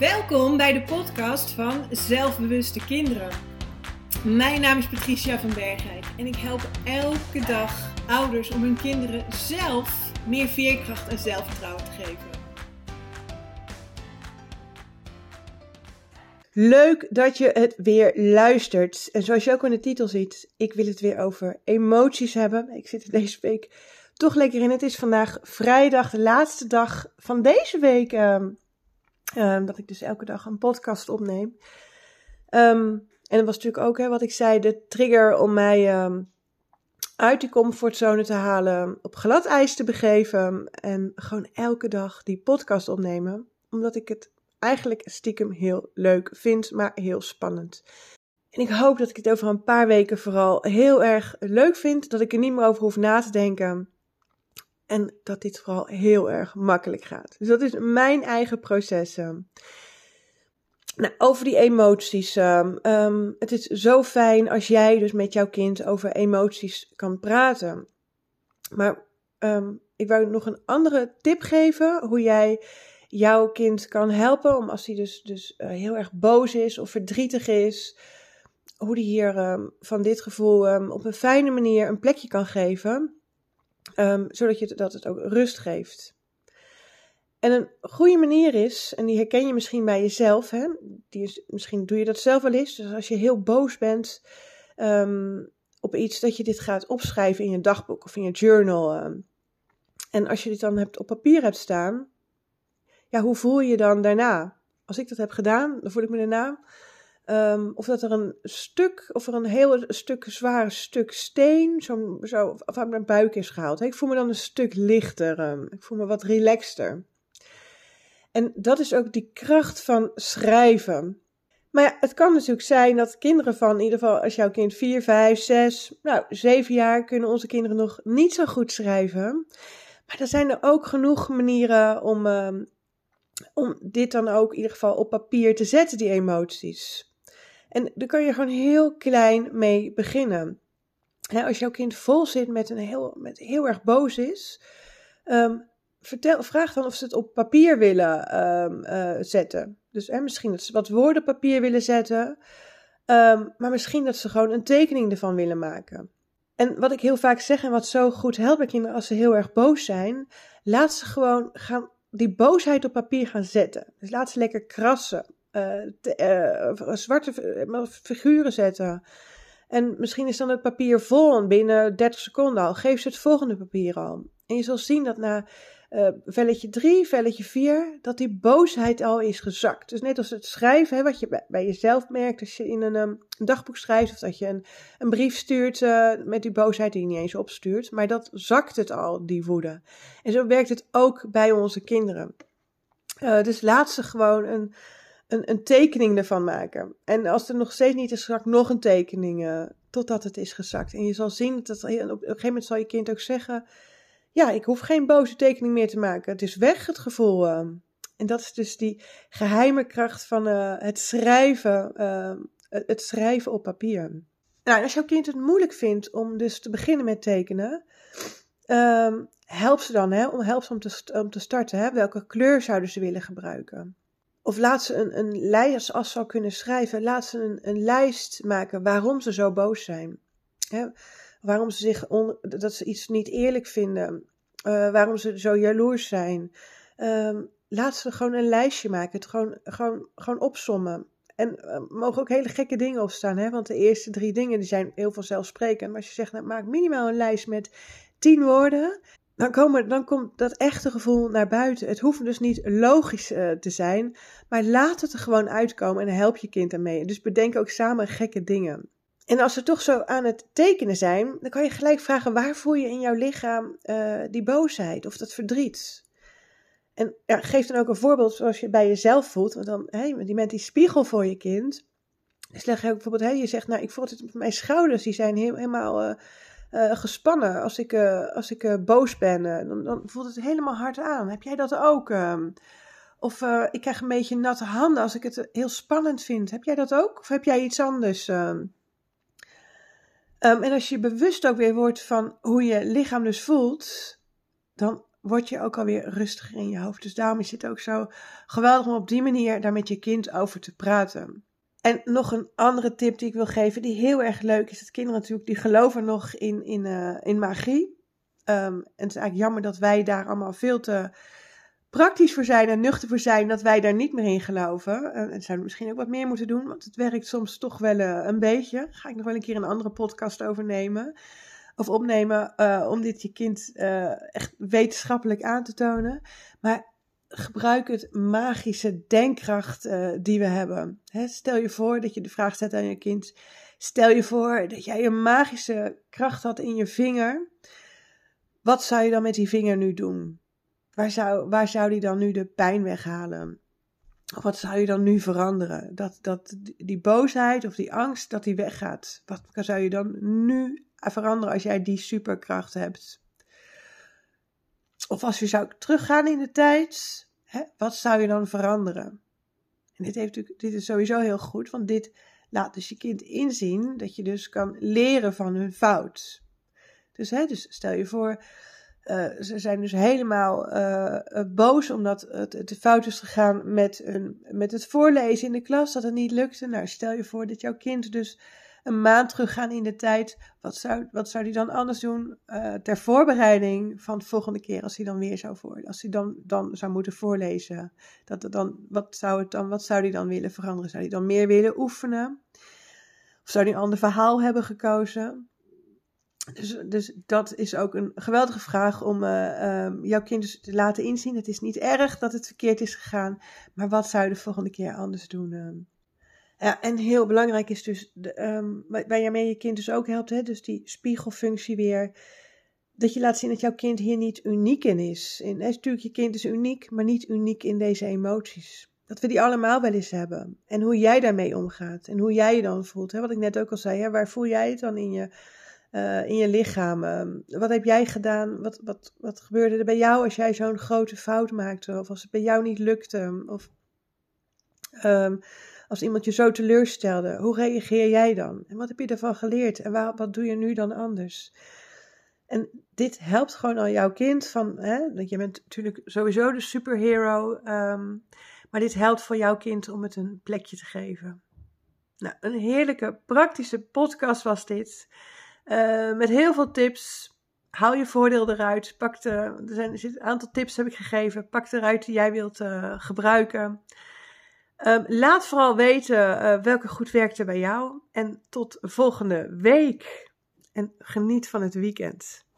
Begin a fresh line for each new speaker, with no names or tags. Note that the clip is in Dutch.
Welkom bij de podcast van Zelfbewuste Kinderen. Mijn naam is Patricia van Bergijk en ik help elke dag ouders om hun kinderen zelf meer veerkracht en zelfvertrouwen te geven.
Leuk dat je het weer luistert. En zoals je ook in de titel ziet, ik wil het weer over emoties hebben. Ik zit er deze week toch lekker in. Het is vandaag vrijdag, de laatste dag van deze week. Um, um, dat ik dus elke dag een podcast opneem. Um, en dat was natuurlijk ook, hè, wat ik zei, de trigger om mij uit die comfortzone te halen, op glad ijs te begeven en gewoon elke dag die podcast opnemen. Omdat ik het eigenlijk stiekem heel leuk vind, maar heel spannend. En ik hoop dat ik het over een paar weken vooral heel erg leuk vind, dat ik er niet meer over hoef na te denken. En dat dit vooral heel erg makkelijk gaat. Dus dat is mijn eigen proces. Nou, over die emoties. Um, het is zo fijn als jij dus met jouw kind over emoties kan praten. Maar ik wou nog een andere tip geven hoe jij jouw kind kan helpen. Om als hij dus, dus uh, heel erg boos is of verdrietig is. Hoe die hier van dit gevoel op een fijne manier een plekje kan geven. Um, zodat je, dat het ook rust geeft. En een goede manier is, en die herken je misschien bij jezelf, hè? Die is, misschien doe je dat zelf wel eens. Dus als je heel boos bent um, op iets, dat je dit gaat opschrijven in je dagboek of in je journal. Um. En als je dit dan hebt, op papier hebt staan, ja, hoe voel je je dan daarna? Als ik dat heb gedaan, dan voel ik me daarna. Um, of dat er een stuk, of er een heel stuk zwaar stuk steen zo, zo uit mijn buik is gehaald. Ik voel me dan een stuk lichter. Um, ik voel me wat relaxter. En dat is ook die kracht van schrijven. Maar ja, het kan natuurlijk zijn dat kinderen van, in ieder geval als jouw kind 4, 5, 6, nou 7 jaar, kunnen onze kinderen nog niet zo goed schrijven. Maar er zijn er ook genoeg manieren om, um, om dit dan ook in ieder geval op papier te zetten, die emoties. En daar kan je gewoon heel klein mee beginnen. als jouw kind vol zit met een heel, met heel erg boos is, um, vertel, vraag dan of ze het op papier willen um, uh, zetten. Dus misschien dat ze wat woorden op papier willen zetten, um, maar misschien dat ze gewoon een tekening ervan willen maken. En wat ik heel vaak zeg en wat zo goed helpt bij kinderen als ze heel erg boos zijn, laat ze gewoon gaan die boosheid op papier gaan zetten. Dus laat ze lekker krassen, te, uh, zwarte figuren zetten. En misschien is dan het papier vol en binnen 30 seconden al. Geef ze het volgende papier al. En je zal zien dat na velletje 3, velletje 4, dat die boosheid al is gezakt. Dus net als het schrijven, hè, wat je bij, bij jezelf merkt als je in een, een dagboek schrijft of dat je een, een brief stuurt met die boosheid die je niet eens opstuurt. Maar dat zakt het al, die woede. En zo werkt het ook bij onze kinderen. Dus laat ze gewoon een, een, een tekening ervan maken. En als het nog steeds niet is gezakt, nog een tekening totdat het is gezakt. En je zal zien dat op een gegeven moment zal je kind ook zeggen ja, ik hoef geen boze tekening meer te maken. Het is weg, het gevoel. Uh. En dat is dus die geheime kracht van uh, het schrijven, uh, het schrijven op papier. Nou, als jouw kind het moeilijk vindt om dus te beginnen met tekenen, um, help ze dan, hè, om, help ze om te, om te starten. Hè, welke kleur zouden ze willen gebruiken? Of laat ze een, een lijst, als ze al kunnen schrijven, laat ze een, een lijst maken waarom ze zo boos zijn. Hè, waarom ze zich dat ze iets niet eerlijk vinden, uh, waarom ze zo jaloers zijn. Um, laat ze gewoon een lijstje maken, het gewoon, gewoon, gewoon opsommen. En uh, mogen ook hele gekke dingen opstaan, hè? want de eerste drie dingen die zijn heel vanzelfsprekend. Maar als je zegt, nou, maak minimaal een lijst met tien woorden, dan, komen, dan komt dat echte gevoel naar buiten. Het hoeft dus niet logisch uh, te zijn, maar laat het er gewoon uitkomen en help je kind ermee. Dus bedenk ook samen gekke dingen. En als ze toch zo aan het tekenen zijn, dan kan je gelijk vragen: waar voel je in jouw lichaam uh, die boosheid of dat verdriet? En geef dan ook een voorbeeld zoals je bij jezelf voelt. Want dan, hè, je bent die spiegel voor je kind. Dus leg je ook bijvoorbeeld, hè, je zegt, nou, ik voel het, mijn schouders, die zijn helemaal uh, uh, gespannen. Als ik, als ik boos ben, dan, dan, voelt het helemaal hard aan. Heb jij dat ook? Ehm? of ik krijg een beetje natte handen als ik het heel spannend vind. Heb jij dat ook? Of heb jij iets anders? Ehm? Um, en als je bewust ook weer wordt van hoe je lichaam dus voelt, dan word je ook alweer rustiger in je hoofd. Dus daarom is het ook zo geweldig om op die manier daar met je kind over te praten. En nog een andere tip die ik wil geven, die heel erg leuk is. Dat kinderen natuurlijk, die geloven nog in, in, uh, in magie. Um, en het is eigenlijk jammer dat wij daar allemaal veel te praktisch voor zijn en nuchter voor zijn, dat wij daar niet meer in geloven. En zouden we misschien ook wat meer moeten doen, want het werkt soms toch wel uh, een beetje. Ga ik nog wel een keer een andere podcast over nemen. Of opnemen om dit je kind echt wetenschappelijk aan te tonen. Maar gebruik het magische denkkracht uh, die we hebben. He, stel je voor dat je de vraag stelt aan je kind. Stel je voor dat jij een magische kracht had in je vinger. Wat zou je dan met die vinger nu doen? Waar zou, waar zou die dan nu de pijn weghalen? Of wat zou je dan nu veranderen? Dat, dat die boosheid of die angst, dat die weggaat. Wat zou je dan nu veranderen als jij die superkracht hebt? Of als je zou teruggaan in de tijd, hè, wat zou je dan veranderen? En dit, heeft, dit is sowieso heel goed, want dit laat dus je kind inzien dat je dus kan leren van hun fout. Dus, hè, dus stel je voor, uh, ze zijn dus helemaal uh, boos omdat het, het fout is gegaan met, een, met het voorlezen in de klas, dat het niet lukte. Nou, stel je voor dat jouw kind dus een maand teruggaan in de tijd. Wat zou, wat zou die dan anders doen uh, ter voorbereiding van de volgende keer als hij dan weer zou voor, als hij dan, dan zou moeten voorlezen? Dat, dan, wat, zou het dan, wat zou hij dan willen veranderen? Zou hij dan meer willen oefenen? Of zou hij een ander verhaal hebben gekozen? Dus, dus dat is ook een geweldige vraag om uh, um, jouw kind dus te laten inzien. Het is niet erg dat het verkeerd is gegaan, maar wat zou je de volgende keer anders doen? Uh? Ja, en heel belangrijk is dus, de, um, waar je mee je kind dus ook helpt, hè, dus die spiegelfunctie weer. Dat je laat zien dat jouw kind hier niet uniek in is. En, hè, natuurlijk, je kind is uniek, maar niet uniek in deze emoties. Dat we die allemaal wel eens hebben. En hoe jij daarmee omgaat. En hoe jij je dan voelt. Hè? Wat ik net ook al zei, hè? waar voel jij het dan in je, uh, in je lichaam? Uh, wat heb jij gedaan? Wat, wat, wat gebeurde er bij jou als jij zo'n grote fout maakte? Of als het bij jou niet lukte? Of... Um, als iemand je zo teleurstelde, hoe reageer jij dan? En wat heb je ervan geleerd? En wat doe je nu dan anders? En dit helpt gewoon al jouw kind van, hè, je bent natuurlijk sowieso de superhero, um, maar dit helpt voor jouw kind om het een plekje te geven. Nou, een heerlijke, praktische podcast was dit. Uh, met heel veel tips. Haal je voordeel eruit. Pak de, er, zijn, een aantal tips heb ik gegeven. Pak eruit die jij wilt uh, gebruiken. Um, laat vooral weten uh, welke goed werkte bij jou. En tot volgende week. En geniet van het weekend.